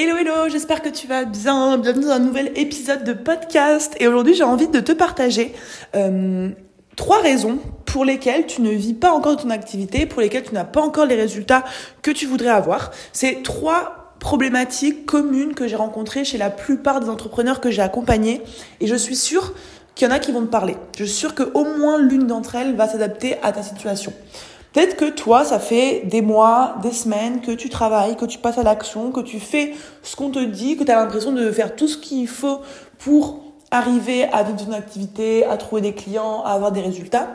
Hello hello, j'espère que tu vas bien. Bienvenue dans un nouvel épisode de podcast. Et aujourd'hui, j'ai envie de te partager euh, trois raisons pour lesquelles tu ne vis pas encore ton activité, pour lesquelles tu n'as pas encore les résultats que tu voudrais avoir. C'est trois problématiques communes que j'ai rencontrées chez la plupart des entrepreneurs que j'ai accompagnés. Et je suis sûre qu'il y en a qui vont te parler. Je suis sûre qu'au moins l'une d'entre elles va s'adapter à ta situation. Peut-être que toi, ça fait des mois, des semaines que tu travailles, que tu passes à l'action, que tu fais ce qu'on te dit, que tu as l'impression de faire tout ce qu'il faut pour arriver à vivre ton activité, à trouver des clients, à avoir des résultats.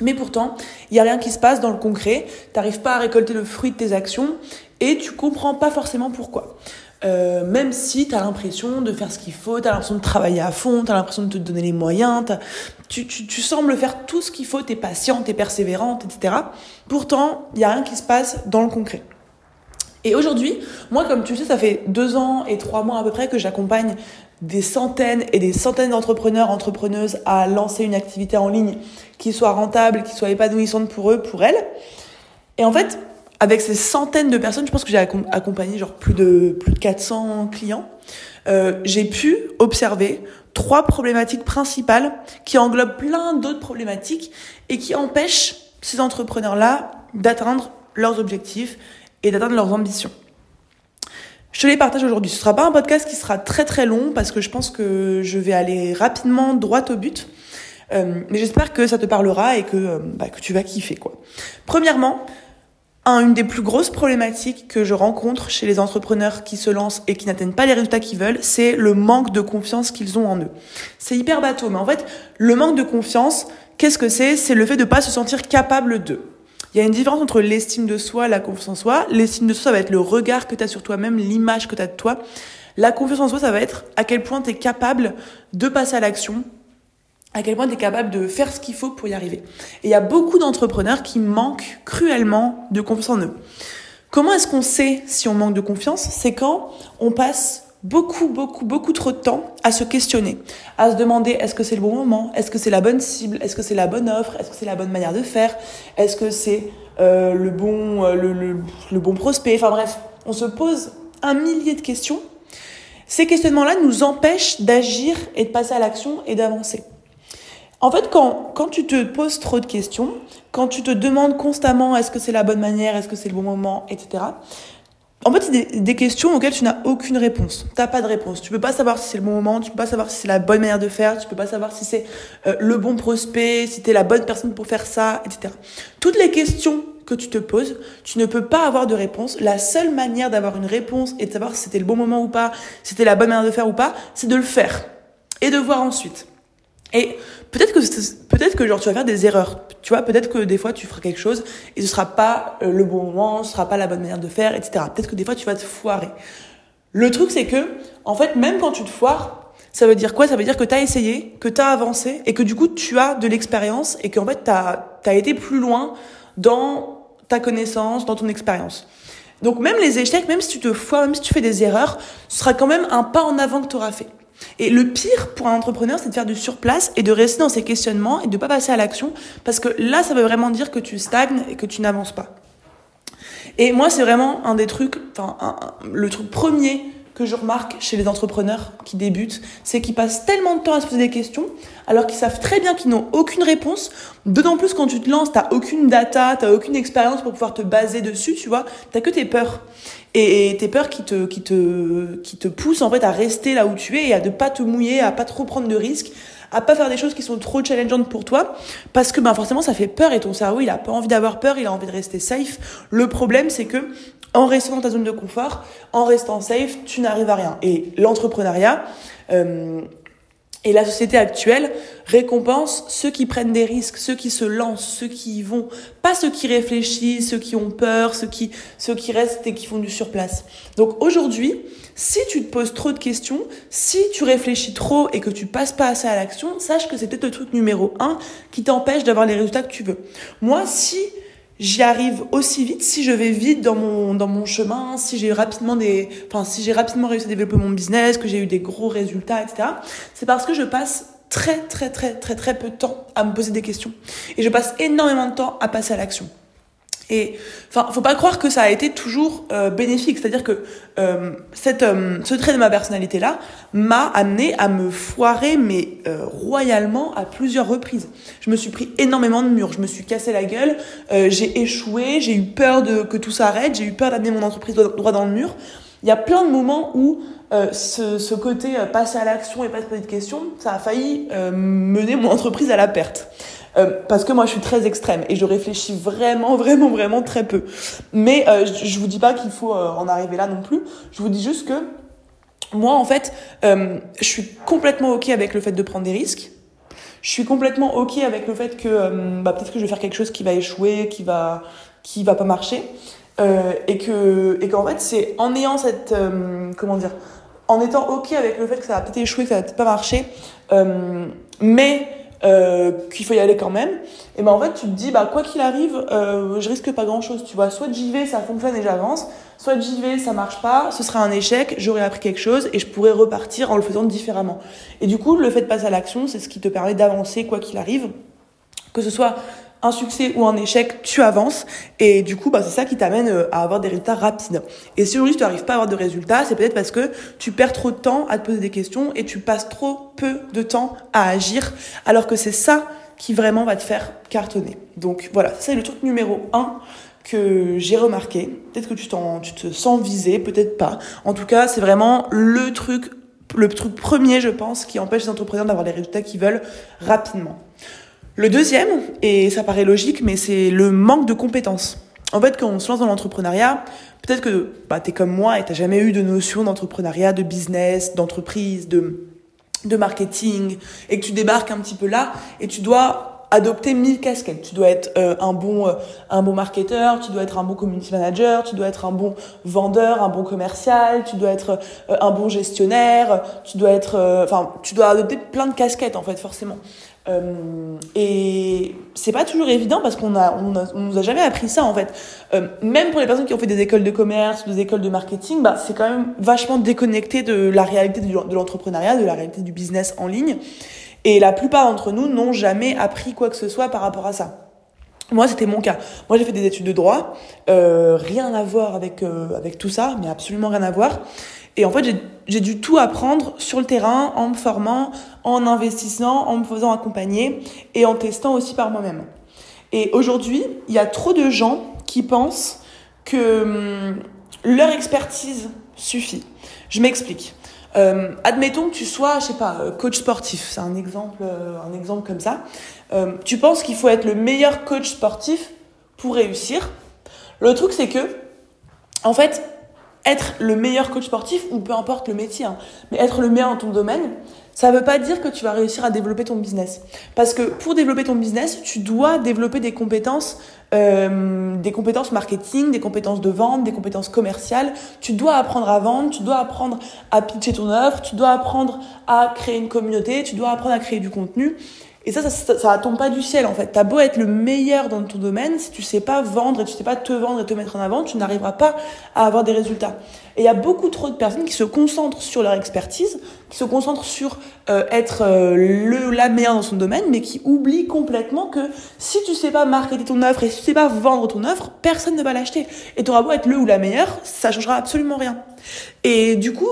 Mais pourtant, il n'y a rien qui se passe dans le concret, tu n'arrives pas à récolter le fruit de tes actions et tu comprends pas forcément pourquoi. Euh, même si tu as l'impression de faire ce qu'il faut, tu as l'impression de travailler à fond, tu as l'impression de te donner les moyens, tu, tu, tu, sembles faire tout ce qu'il faut, tu es patiente, tu es persévérante, etc. Pourtant, il n'y a rien qui se passe dans le concret. Et aujourd'hui, moi, comme tu sais, ça fait deux ans et trois mois à peu près que j'accompagne des centaines et des centaines d'entrepreneurs, entrepreneuses à lancer une activité en ligne qui soit rentable, qui soit épanouissante pour eux, pour elles. Et en fait, avec ces centaines de personnes, je pense que j'ai accompagné genre plus de plus de 400 clients. Euh, j'ai pu observer trois problématiques principales qui englobent plein d'autres problématiques et qui empêchent ces entrepreneurs-là d'atteindre leurs objectifs et d'atteindre leurs ambitions. Je te les partage aujourd'hui. Ce sera pas un podcast qui sera très très long parce que je pense que je vais aller rapidement droit au but. Euh, mais j'espère que ça te parlera et que, euh, bah, que tu vas kiffer quoi. Premièrement, une des plus grosses problématiques que je rencontre chez les entrepreneurs qui se lancent et qui n'atteignent pas les résultats qu'ils veulent, c'est le manque de confiance qu'ils ont en eux. C'est hyper bateau, mais en fait, le manque de confiance, qu'est-ce que c'est? C'est le fait de pas se sentir capable d'eux. Il y a une différence entre l'estime de soi la confiance en soi. L'estime de soi, ça va être le regard que tu as sur toi-même, l'image que tu as de toi. La confiance en soi, ça va être à quel point tu es capable de passer à l'action, à quel point tu es capable de faire ce qu'il faut pour y arriver. Et il y a beaucoup d'entrepreneurs qui manquent cruellement de confiance en eux. Comment est-ce qu'on sait si on manque de confiance? C'est quand on passe beaucoup, beaucoup, beaucoup trop de temps à se questionner, à se demander est-ce que c'est le bon moment, est-ce que c'est la bonne cible, est-ce que c'est la bonne offre, est-ce que c'est la bonne manière de faire, est-ce que c'est euh, le, bon, euh, le, le, le bon prospect, enfin bref, on se pose un millier de questions. Ces questionnements-là nous empêchent d'agir et de passer à l'action et d'avancer. En fait, quand, quand tu te poses trop de questions, quand tu te demandes constamment est-ce que c'est la bonne manière, est-ce que c'est le bon moment, etc. En fait, c'est des, des, questions auxquelles tu n'as aucune réponse. Tu n'as pas de réponse. Tu peux pas savoir si c'est le bon moment, tu peux pas savoir si c'est la bonne manière de faire, tu peux pas savoir si c'est euh, le bon prospect, si tu es la bonne personne pour faire ça, etc. Toutes les questions que tu te poses, tu ne peux pas avoir de réponse. La seule manière d'avoir une réponse et de savoir si c'était le bon moment ou pas, si c'était la bonne manière de faire ou pas, c'est de le faire et de voir ensuite. Et peut-être que peut-être que genre tu vas faire des erreurs. Tu vois, peut-être que des fois tu feras quelque chose et ce sera pas euh, le bon moment, ce sera pas la bonne manière de faire, etc. Peut-être que des fois tu vas te foirer. Le truc c'est que en fait même quand tu te foires, ça veut dire quoi? Ça veut dire que tu as essayé, que tu as avancé et que du coup tu as de l'expérience et qu'en fait tu as, as été plus loin dans ta connaissance, dans ton expérience. Donc même les échecs, même si tu te foires, même si tu fais des erreurs, ce sera quand même un pas en avant que tu auras fait. Et le pire pour un entrepreneur, c'est de faire du surplace et de rester dans ses questionnements et de pas passer à l'action parce que là, ça veut vraiment dire que tu stagnes et que tu n'avances pas. Et moi, c'est vraiment un des trucs, enfin, le truc premier que je remarque chez les entrepreneurs qui débutent, c'est qu'ils passent tellement de temps à se poser des questions, alors qu'ils savent très bien qu'ils n'ont aucune réponse. D'autant plus quand tu te lances, t'as aucune data, t'as aucune expérience pour pouvoir te baser dessus, tu vois. T'as que tes peurs. Et, tes peurs qui te, qui te, qui te poussent en fait à rester là où tu es et à ne pas te mouiller, à pas trop prendre de risques à pas faire des choses qui sont trop challengeantes pour toi parce que ben forcément ça fait peur et ton cerveau il a pas envie d'avoir peur, il a envie de rester safe. Le problème c'est que en restant dans ta zone de confort, en restant safe, tu n'arrives à rien. Et l'entrepreneuriat euh, et la société actuelle récompense ceux qui prennent des risques, ceux qui se lancent, ceux qui y vont, pas ceux qui réfléchissent, ceux qui ont peur, ceux qui, ceux qui restent et qui font du surplace. Donc aujourd'hui, si tu te poses trop de questions, si tu réfléchis trop et que tu passes pas assez à l'action, sache que c'est peut-être le truc numéro un qui t'empêche d'avoir les résultats que tu veux. Moi, si j'y arrive aussi vite si je vais vite dans mon dans mon chemin, si j'ai rapidement des enfin si j'ai rapidement réussi à développer mon business, que j'ai eu des gros résultats, etc. C'est parce que je passe très très très très très peu de temps à me poser des questions et je passe énormément de temps à passer à l'action. Et enfin, faut pas croire que ça a été toujours euh, bénéfique. C'est-à-dire que euh, cette, euh, ce trait de ma personnalité là m'a amené à me foirer, mais euh, royalement à plusieurs reprises. Je me suis pris énormément de murs. Je me suis cassé la gueule. j'ai échoué. J'ai eu peur de que tout s'arrête. J'ai eu peur d'amener mon entreprise droit dans le mur. Il y a plein de moments où ce, ce, côté passer à l'action et pas se poser de questions, ça a failli mener mon entreprise à la perte. Euh, parce que moi je suis très extrême et je réfléchis vraiment vraiment vraiment très peu. Mais euh, je vous dis pas qu'il faut euh, en arriver là non plus. Je vous dis juste que moi en fait, je suis complètement ok avec le fait de prendre des risques. Je suis complètement ok avec le fait que bah, peut-être que je vais faire quelque chose qui va échouer, qui va qui va pas marcher, et que et qu'en fait c'est en ayant cette comment dire, en étant ok avec le fait que ça va peut-être échouer, que ça va peut-être pas marcher, mais euh, qu'il faut y aller quand même, et ben en fait tu te dis bah quoi qu'il arrive, euh, je risque pas grand chose, tu vois. Soit j'y vais, ça fonctionne et j'avance, soit j'y vais, ça marche pas, ce sera un échec, j'aurais appris quelque chose et je pourrais repartir en le faisant différemment. Et du coup, le fait de passer à l'action, c'est ce qui te permet d'avancer quoi qu'il arrive, que ce soit un succès ou un échec, tu avances. Et du coup, bah, c'est ça qui t'amène euh, à avoir des résultats rapides. Et si aujourd'hui tu n'arrives pas à avoir de résultats, c'est peut-être parce que tu perds trop de temps à te poser des questions et tu passes trop peu de temps à agir, alors que c'est ça qui vraiment va te faire cartonner. Donc voilà, c'est le truc numéro un que j'ai remarqué. Peut-être que tu, t'en, tu te sens visé, peut-être pas. En tout cas, c'est vraiment le truc, le truc premier, je pense, qui empêche les entrepreneurs d'avoir les résultats qu'ils veulent rapidement. Le deuxième, et ça paraît logique, mais c'est le manque de compétences. En fait, quand on se lance dans l'entrepreneuriat, peut-être que bah, tu es comme moi et tu jamais eu de notion d'entrepreneuriat, de business, d'entreprise, de, de marketing, et que tu débarques un petit peu là, et tu dois adopter mille casquettes. Tu dois être euh, un bon euh, un bon marketeur, tu dois être un bon community manager, tu dois être un bon vendeur, un bon commercial, tu dois être euh, un bon gestionnaire, tu dois être enfin tu dois adopter plein de casquettes en fait forcément. Euh, et c'est pas toujours évident parce qu'on a, on, a, on nous a jamais appris ça en fait. Euh, même pour les personnes qui ont fait des écoles de commerce, des écoles de marketing, bah c'est quand même vachement déconnecté de la réalité de l'entrepreneuriat, de la réalité du business en ligne. Et la plupart d'entre nous n'ont jamais appris quoi que ce soit par rapport à ça. Moi, c'était mon cas. Moi, j'ai fait des études de droit, euh, rien à voir avec euh, avec tout ça, mais absolument rien à voir. Et en fait, j'ai dû tout apprendre sur le terrain, en me formant, en investissant, en me faisant accompagner et en testant aussi par moi-même. Et aujourd'hui, il y a trop de gens qui pensent que hum, leur expertise suffit. Je m'explique. Euh, admettons que tu sois, je sais pas, euh, coach sportif. C'est un exemple, euh, un exemple comme ça. Tu penses qu'il faut être le meilleur coach sportif pour réussir. Le truc, c'est que, en fait, être le meilleur coach sportif, ou peu importe le métier, hein, mais être le meilleur dans ton domaine, ça ne veut pas dire que tu vas réussir à développer ton business. Parce que pour développer ton business, tu dois développer des compétences, euh, des compétences marketing, des compétences de vente, des compétences commerciales. Tu dois apprendre à vendre, tu dois apprendre à pitcher ton offre, tu dois apprendre à créer une communauté, tu dois apprendre à créer du contenu. Et ça, ça, ça, ça tombe pas du ciel en fait. T'as beau être le meilleur dans ton domaine, si tu sais pas vendre et tu sais pas te vendre et te mettre en avant, tu n'arriveras pas à avoir des résultats. Et il y a beaucoup trop de personnes qui se concentrent sur leur expertise, qui se concentrent sur euh, être euh, le la meilleure dans son domaine, mais qui oublient complètement que si tu sais pas marketer ton offre et si tu sais pas vendre ton offre, personne ne va l'acheter. Et tu auras beau être le ou la meilleure, ça changera absolument rien. Et du coup,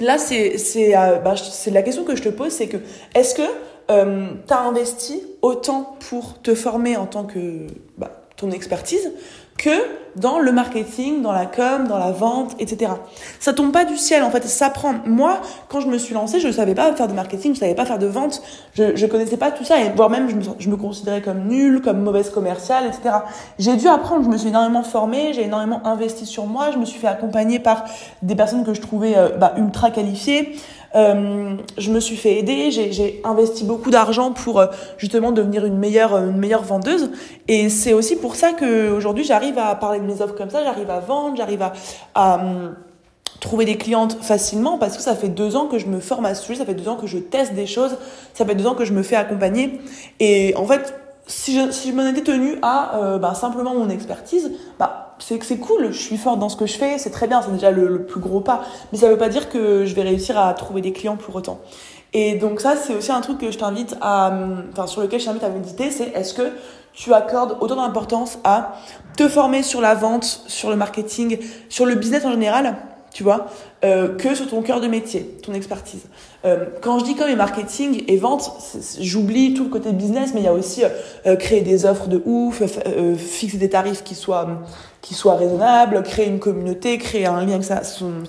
là c'est c'est euh, bah, la question que je te pose, c'est que est-ce que euh, tu as investi autant pour te former en tant que bah, ton expertise que dans le marketing, dans la com, dans la vente, etc. Ça tombe pas du ciel en fait, ça prend. Moi, quand je me suis lancée, je ne savais pas faire de marketing, je savais pas faire de vente, je je connaissais pas tout ça et voire même je me, je me considérais comme nulle, comme mauvaise commerciale, etc. J'ai dû apprendre, je me suis énormément formée, j'ai énormément investi sur moi, je me suis fait accompagner par des personnes que je trouvais euh, bah, ultra qualifiées. Euh, je me suis fait aider, j'ai investi beaucoup d'argent pour euh, justement devenir une meilleure, une meilleure vendeuse. Et c'est aussi pour ça qu'aujourd'hui j'arrive à parler de mes offres comme ça, j'arrive à vendre, j'arrive à, hum, trouver des clientes facilement parce que ça fait deux ans que je me forme à ce sujet, ça fait deux ans que je teste des choses, ça fait deux ans que je me fais accompagner. Et en fait, si je, si je m'en étais tenue à euh, bah, simplement mon expertise, bah, c'est que c'est cool, je suis forte dans ce que je fais, c'est très bien, c'est déjà le, plus gros pas. Mais ça veut pas dire que je vais réussir à trouver des clients pour autant. Et donc ça, c'est aussi un truc que je t'invite à, enfin sur lequel je t'invite à méditer, c'est est-ce que tu accordes autant d'importance à te former sur la vente, sur le marketing, sur le business en général, tu vois, euh, que sur ton cœur de métier, ton expertise. Euh, quand je dis comme et marketing et vente, j'oublie tout le côté business, mais il y a aussi euh, créer des offres de ouf, fixer des tarifs qui soient qui soient raisonnables, créer une communauté, créer un lien avec sa,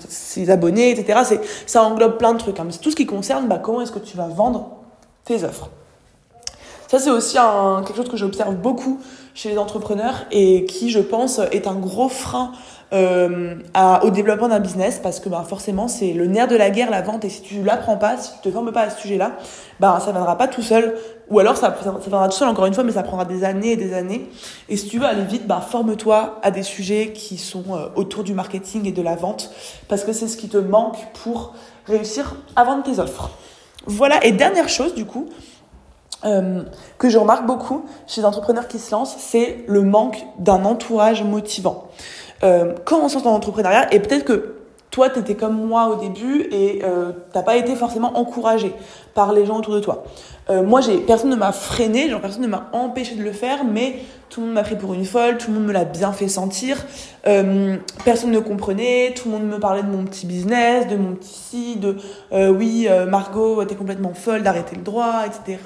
ses abonnés, etc. C'est ça englobe plein de trucs. Hein. C'est tout ce qui concerne bah, comment est-ce que tu vas vendre tes offres? Ça c'est aussi quelque chose que j'observe beaucoup chez les entrepreneurs et qui, je pense, est un gros frein euh, au développement d'un business parce que bah, forcément c'est le nerf de la guerre la vente et si tu l'apprends pas si tu te formes pas à ce sujet-là bah ça viendra pas tout seul. Ou alors ça, ça, viendra tout seul encore une fois mais ça prendra des années et des années. Et si tu veux aller vite bah forme-toi à des sujets qui sont euh, autour du marketing et de la vente parce que c'est ce qui te manque pour réussir à vendre tes offres. Voilà. Et dernière chose du coup euh, que je remarque beaucoup chez les entrepreneurs qui se lancent, c'est le manque d'un entourage motivant. Euh, quand on se dans l'entrepreneuriat, et peut-être que toi, tu étais comme moi au début et euh, t'as pas été forcément encouragé par les gens autour de toi. Euh, moi, j'ai personne ne m'a freiné, personne ne m'a empêché de le faire, mais tout le monde m'a pris pour une folle, tout le monde me l'a bien fait sentir. Euh, personne ne comprenait, tout le monde me parlait de mon petit business, de mon petit si, de euh, oui, Margot, t'es complètement folle d'arrêter le droit, etc.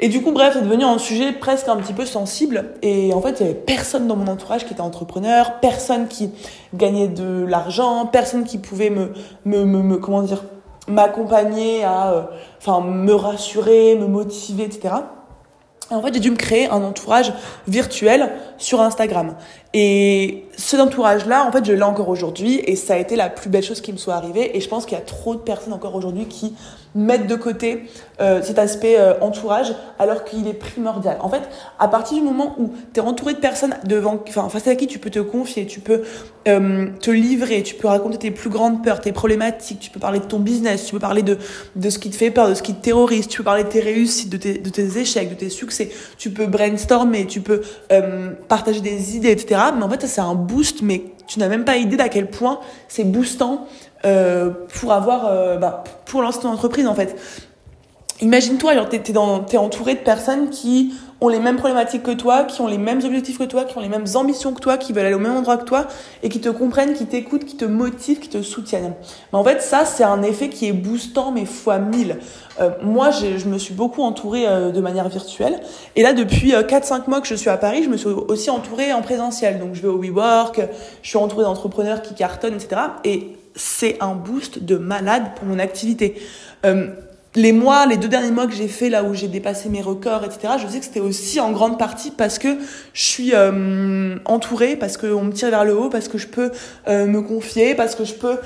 Et du coup, bref, c'est devenu un sujet presque un petit peu sensible. Et en fait, il y avait personne dans mon entourage qui était entrepreneur, personne qui gagnait de l'argent, personne qui pouvait me, me, me, comment dire, m'accompagner à, euh, enfin, me rassurer, me motiver, etc. Et en fait, j'ai dû me créer un entourage virtuel sur Instagram. Et cet entourage-là, en fait, je l'ai encore aujourd'hui et ça a été la plus belle chose qui me soit arrivée. Et je pense qu'il y a trop de personnes encore aujourd'hui qui mettre de côté euh, cet aspect euh, entourage alors qu'il est primordial. En fait, à partir du moment où tu es entouré de personnes devant, face à qui tu peux te confier, tu peux euh, te livrer, tu peux raconter tes plus grandes peurs, tes problématiques, tu peux parler de ton business, tu peux parler de, de ce qui te fait peur, de ce qui te terrorise, tu peux parler de tes réussites, de tes, de tes échecs, de tes succès, tu peux brainstormer, tu peux partager des idées, etc. Mais en fait, ça c'est un boost, mais tu n'as même pas idée d'à quel point c'est boostant euh, pour avoir, euh, bah, pour lancer ton entreprise en fait. Imagine-toi, alors t'es, dans, t'es entouré de personnes qui ont les mêmes problématiques que toi, qui ont les mêmes objectifs que toi, qui ont les mêmes ambitions que toi, qui veulent aller au même endroit que toi, et qui te comprennent, qui t'écoutent, qui te motivent, qui te soutiennent. Mais en fait, ça, c'est un effet qui est boostant, mais fois mille. Euh, moi, je me suis beaucoup entourée de manière virtuelle. Et là, depuis 4-5 euh, mois que je suis à Paris, je me suis aussi entourée en présentiel. Donc, je vais au WeWork, je suis entourée d'entrepreneurs qui cartonnent, etc. Et c'est un boost de malade pour mon activité. Euh, les mois, les deux derniers mois que j'ai fait là où j'ai dépassé mes records, etc., je sais que c'était aussi en grande partie parce que je suis euh, entourée, parce qu'on me tire vers le haut, parce que je peux euh, me confier, parce que je peux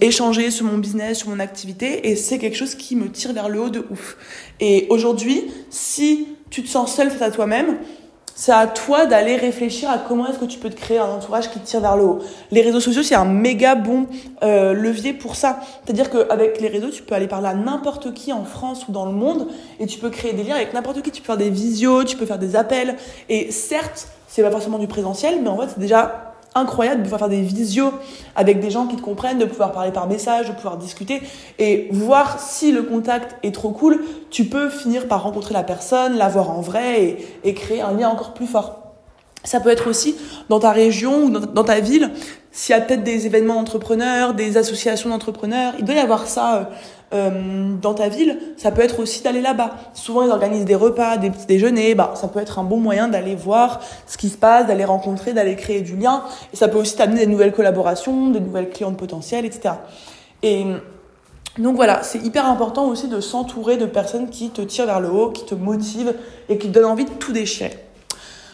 échanger sur mon business, sur mon activité, et c'est quelque chose qui me tire vers le haut de ouf. Et aujourd'hui, si tu te sens seul face à toi-même, c'est à toi d'aller réfléchir à comment est-ce que tu peux te créer un entourage qui te tire vers le haut. Les réseaux sociaux, c'est un méga bon euh, levier pour ça. C'est-à-dire qu'avec les réseaux, tu peux aller parler à n'importe qui en France ou dans le monde et tu peux créer des liens avec n'importe qui. Tu peux faire des visios, tu peux faire des appels. Et certes, c'est pas forcément du présentiel, mais en fait, c'est déjà incroyable de pouvoir faire des visios avec des gens qui te comprennent, de pouvoir parler par message, de pouvoir discuter et voir si le contact est trop cool, tu peux finir par rencontrer la personne, la voir en vrai et, créer un lien encore plus fort. Ça peut être aussi dans ta région ou dans ta ville, s'il y a peut-être des événements d'entrepreneurs, des associations d'entrepreneurs, il doit y avoir ça euh, euh, dans ta ville. Ça peut être aussi d'aller là-bas. Souvent, ils organisent des repas, des petits déjeuners. Bah, ça peut être un bon moyen d'aller voir ce qui se passe, d'aller rencontrer, d'aller créer du lien. Et ça peut aussi t'amener des nouvelles collaborations, des nouvelles clientes potentielles, etc. Et donc voilà, c'est hyper important aussi de s'entourer de personnes qui te tirent vers le haut, qui te motivent et qui te donnent envie de tout déchirer.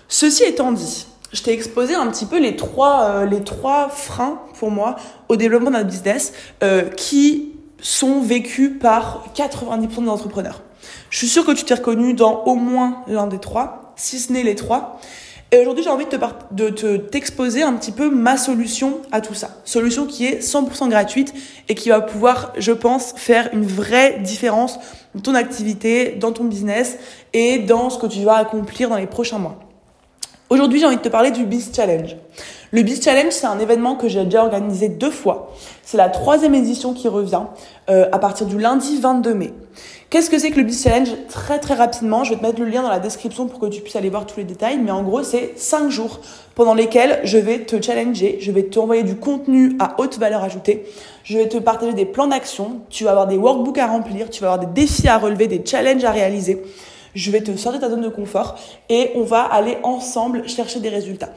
Ceci étant dit, je t'ai exposé un petit peu les trois, euh, les trois freins pour moi au développement d'un business euh, qui sont vécus par 90% des entrepreneurs. Je suis sûre que tu t'es reconnu dans au moins l'un des trois, si ce n'est les trois. Et aujourd'hui, j'ai envie de te, de te t'exposer un petit peu ma solution à tout ça. Solution qui est 100% gratuite et qui va pouvoir, je pense, faire une vraie différence dans ton activité, dans ton business et dans ce que tu vas accomplir dans les prochains mois. Aujourd'hui, j'ai envie de te parler du Beast Challenge. Le Beast Challenge, c'est un événement que j'ai déjà organisé deux fois. C'est la troisième édition qui revient euh, à partir du lundi 22 mai. Qu'est-ce que c'est que le Beast Challenge? Très très rapidement, je vais te mettre le lien dans la description pour que tu puisses aller voir tous les détails. Mais en gros, c'est cinq jours pendant lesquels je vais te challenger, je vais t'envoyer du contenu à haute valeur ajoutée, je vais te partager des plans d'action, tu vas avoir des workbooks à remplir, tu vas avoir des défis à relever, des challenges à réaliser je vais te sortir de ta zone de confort et on va aller ensemble chercher des résultats.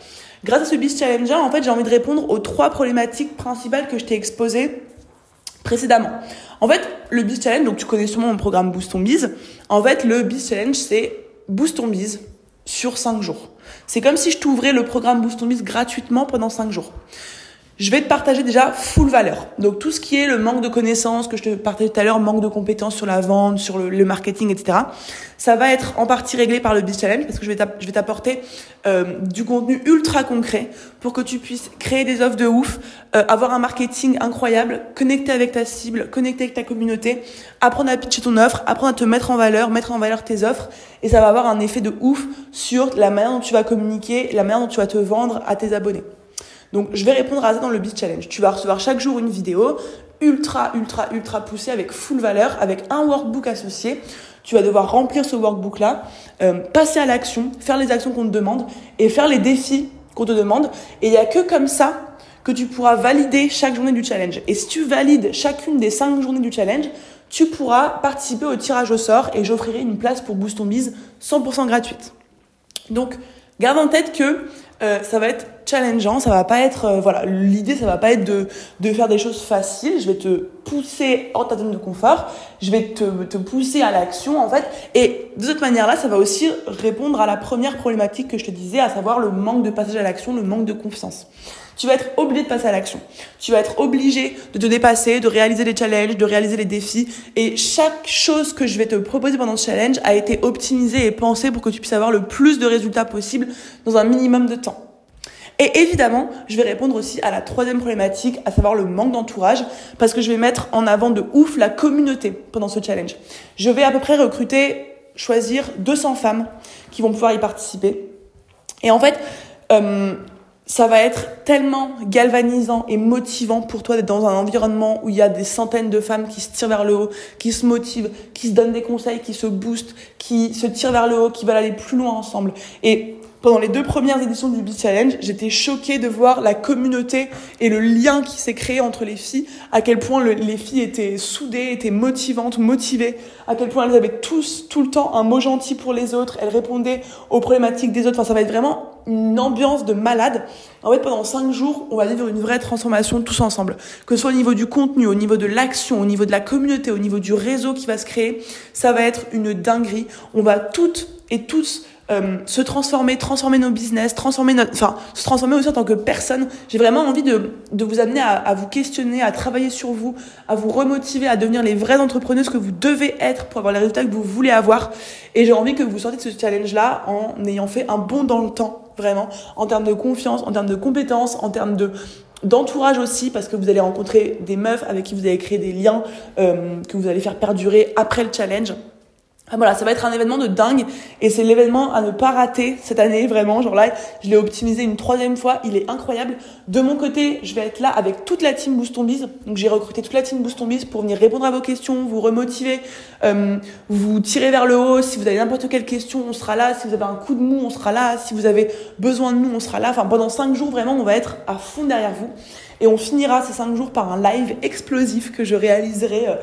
Grâce à ce Beast Challenger, en fait, j'ai envie de répondre aux trois problématiques principales que je t'ai exposées précédemment. En fait, le Beast Challenge, donc tu connais sûrement mon programme Boost ton Biz. En fait, le Beast Challenge, c'est Boost ton Biz sur 5 jours. C'est comme si je t'ouvrais le programme Boost ton Biz gratuitement pendant 5 jours je vais te partager déjà full valeur. Donc tout ce qui est le manque de connaissances que je te partageais tout à l'heure, manque de compétences sur la vente, sur le, marketing, etc. Ça va être en partie réglé par le Biz Challenge parce que je vais t'apporter euh, du contenu ultra concret pour que tu puisses créer des offres de ouf, euh, avoir un marketing incroyable, connecter avec ta cible, connecter avec ta communauté, apprendre à pitcher ton offre, apprendre à te mettre en valeur, mettre en valeur tes offres et ça va avoir un effet de ouf sur la manière dont tu vas communiquer, la manière dont tu vas te vendre à tes abonnés. Donc, je vais répondre à ça dans le Beast Challenge. Tu vas recevoir chaque jour une vidéo ultra, ultra, ultra poussée avec full valeur, avec un workbook associé. Tu vas devoir remplir ce workbook-là, euh, passer à l'action, faire les actions qu'on te demande et faire les défis qu'on te demande. Et il n'y a que comme ça que tu pourras valider chaque journée du challenge. Et si tu valides chacune des cinq journées du challenge, tu pourras participer au tirage au sort et j'offrirai une place pour Boost ton Biz 100% gratuite. Donc, garde en tête que euh, ça va être challengeant, ça va pas être euh, voilà, l'idée ça va pas être de de faire des choses faciles, je vais te pousser hors ta zone de confort, je vais te te pousser à l'action en fait. Et de cette manière-là, ça va aussi répondre à la première problématique que je te disais à savoir le manque de passage à l'action, le manque de confiance. Tu vas être obligé de passer à l'action. Tu vas être obligé de te dépasser, de réaliser les challenges, de réaliser les défis. Et chaque chose que je vais te proposer pendant ce challenge a été optimisée et pensée pour que tu puisses avoir le plus de résultats possible dans un minimum de temps. Et évidemment, je vais répondre aussi à la troisième problématique, à savoir le manque d'entourage, parce que je vais mettre en avant de ouf la communauté pendant ce challenge. Je vais à peu près recruter, choisir 200 femmes qui vont pouvoir y participer. Et en fait, euh, ça va être tellement galvanisant et motivant pour toi d'être dans un environnement où il y a des centaines de femmes qui se tirent vers le haut, qui se motivent, qui se donnent des conseils, qui se boostent, qui se tirent vers le haut, qui veulent aller plus loin ensemble. Et pendant les deux premières éditions du Beat Challenge, j'étais choquée de voir la communauté et le lien qui s'est créé entre les filles, à quel point les filles étaient soudées, étaient motivantes, motivées, à quel point elles avaient tous, tout le temps, un mot gentil pour les autres, elles répondaient aux problématiques des autres. Enfin, ça va être vraiment une ambiance de malade. En fait, pendant cinq jours, on va vivre une vraie transformation tous ensemble. Que ce soit au niveau du contenu, au niveau de l'action, au niveau de la communauté, au niveau du réseau qui va se créer, ça va être une dinguerie. On va toutes et tous euh, se transformer, transformer nos business, transformer notre, enfin, se transformer aussi en tant que personne. J'ai vraiment envie de, de vous amener à, à, vous questionner, à travailler sur vous, à vous remotiver, à devenir les vraies entrepreneuses que vous devez être pour avoir les résultats que vous voulez avoir. Et j'ai envie que vous sortiez de ce challenge-là en ayant fait un bond dans le temps, vraiment, en termes de confiance, en termes de compétences, en termes de d'entourage aussi parce que vous allez rencontrer des meufs avec qui vous allez créer des liens euh, que vous allez faire perdurer après le challenge. Ah, voilà, ça va être un événement de dingue et c'est l'événement à ne pas rater cette année vraiment. Genre là, je l'ai optimisé une troisième fois, il est incroyable. De mon côté, je vais être là avec toute la team Boost. Donc j'ai recruté toute la team Boost pour venir répondre à vos questions, vous remotiver, euh, vous tirer vers le haut. Si vous avez n'importe quelle question, on sera là. Si vous avez un coup de mou, on sera là. Si vous avez besoin de nous, on sera là. Enfin, pendant cinq jours, vraiment, on va être à fond derrière vous. Et on finira ces cinq jours par un live explosif que je réaliserai euh,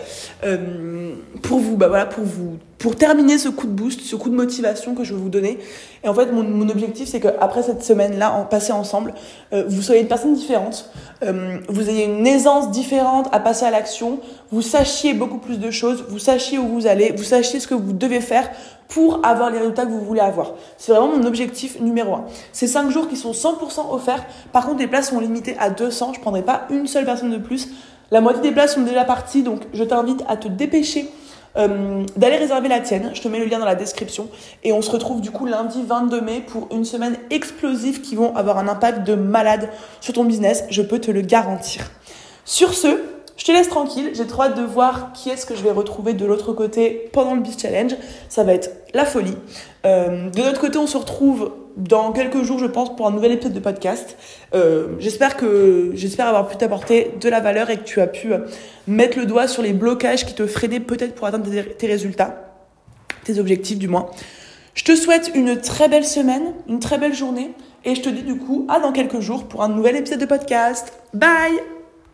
euh, pour vous, bah voilà, pour vous pour terminer ce coup de boost, ce coup de motivation que je vais vous donner. Et en fait, mon, objectif, c'est qu'après cette semaine-là, en passer ensemble, euh, vous soyez une personne différente, euh, vous ayez une aisance différente à passer à l'action, vous sachiez beaucoup plus de choses, vous sachiez où vous allez, vous sachiez ce que vous devez faire pour avoir les résultats que vous voulez avoir. C'est vraiment mon objectif numéro un. Ces cinq jours qui sont 100% offerts. Par contre, les places sont limitées à 200. Je prendrai pas une seule personne de plus. La moitié des places sont déjà parties, donc je t'invite à te dépêcher euh, d'aller réserver la tienne. Je te mets le lien dans la description. Et on se retrouve du coup lundi 22 mai pour une semaine explosive qui vont avoir un impact de malade sur ton business. Je peux te le garantir. Sur ce, je te laisse tranquille. J'ai trop hâte de voir qui est-ce que je vais retrouver de l'autre côté pendant le Beast Challenge. Ça va être la folie. Euh, de notre côté, on se retrouve dans quelques jours, je pense, pour un nouvel épisode de podcast. Euh, j'espère que j'espère avoir pu t'apporter de la valeur et que tu as pu mettre le doigt sur les blocages qui te freinaient peut-être pour atteindre tes résultats, tes objectifs du moins. Je te souhaite une très belle semaine, une très belle journée et je te dis du coup à dans quelques jours pour un nouvel épisode de podcast. Bye